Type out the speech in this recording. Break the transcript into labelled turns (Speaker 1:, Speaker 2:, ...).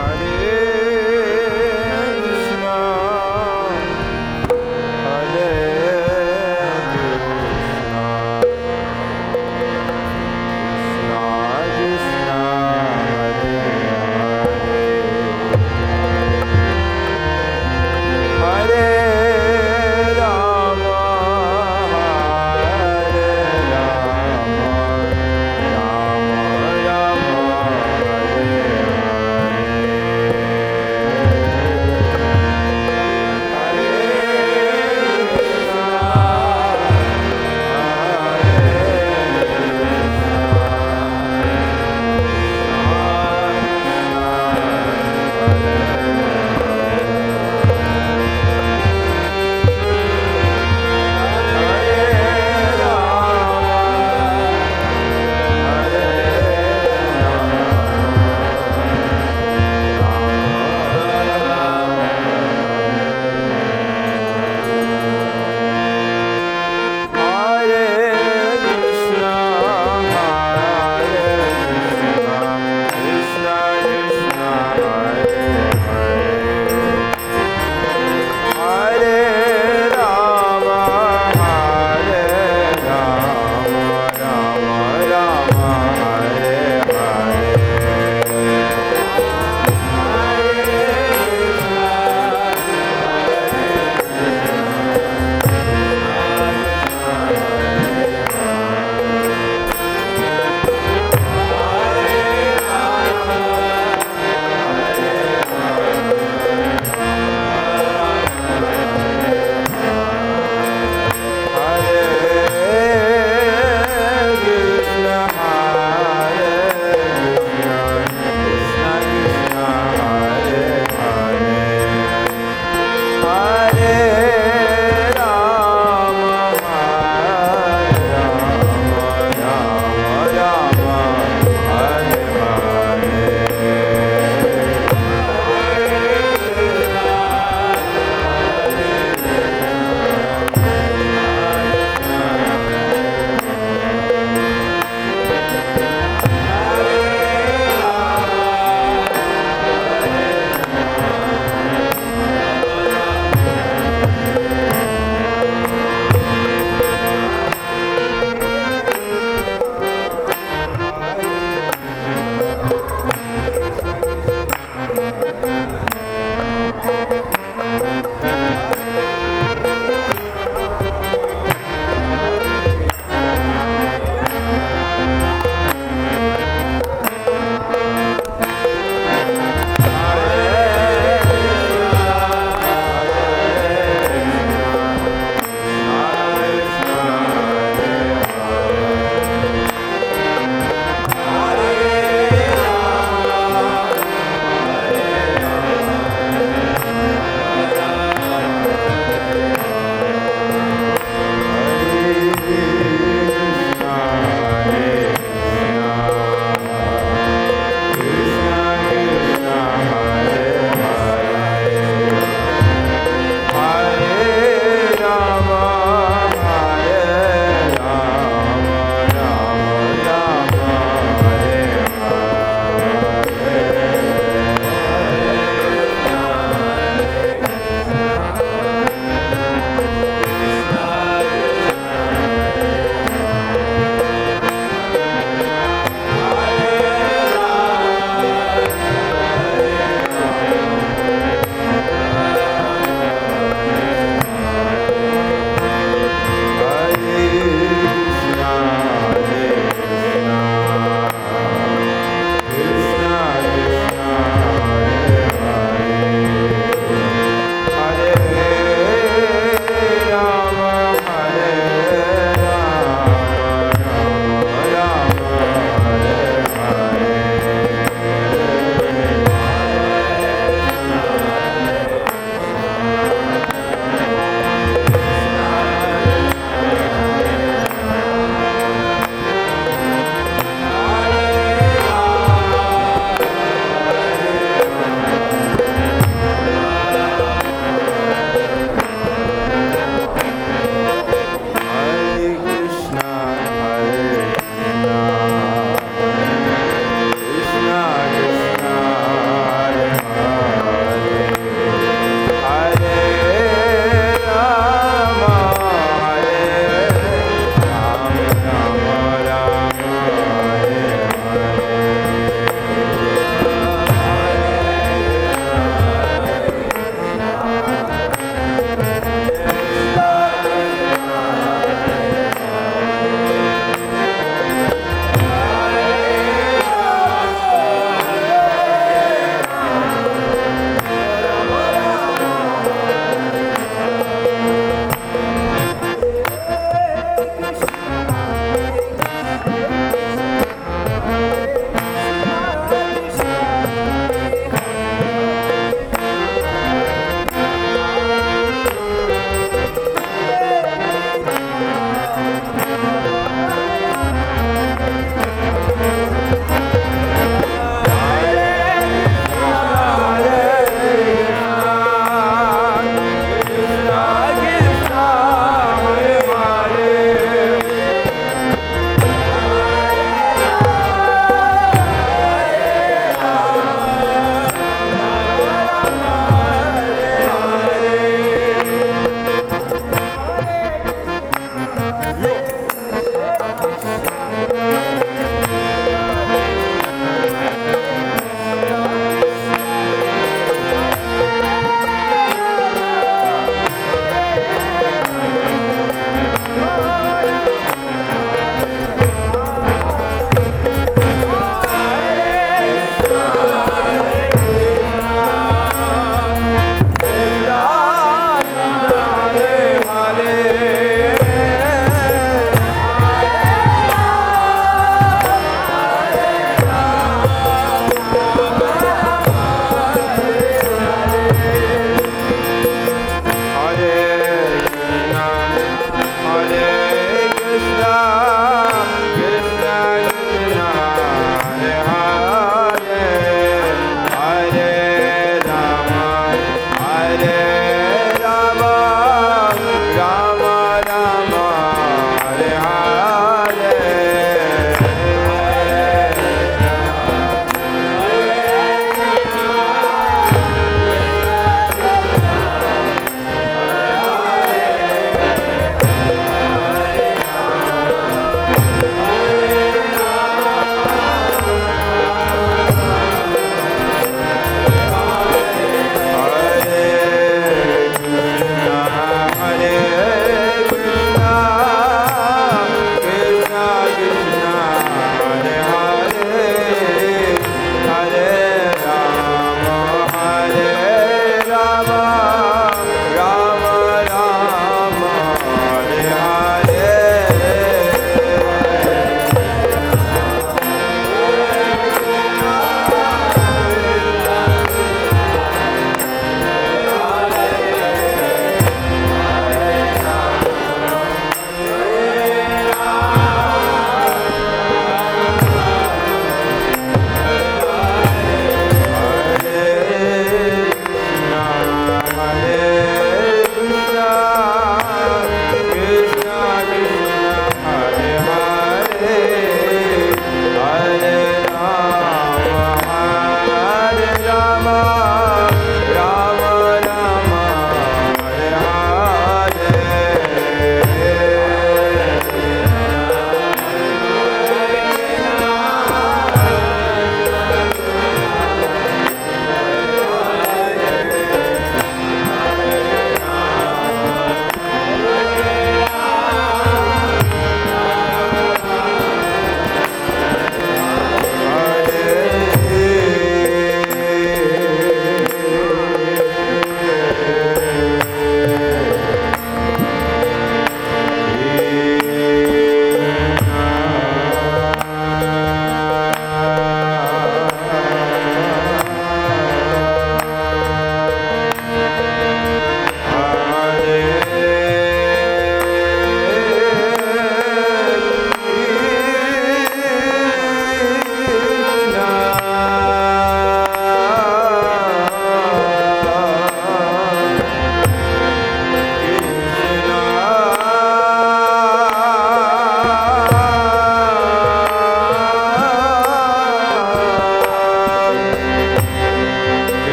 Speaker 1: Party.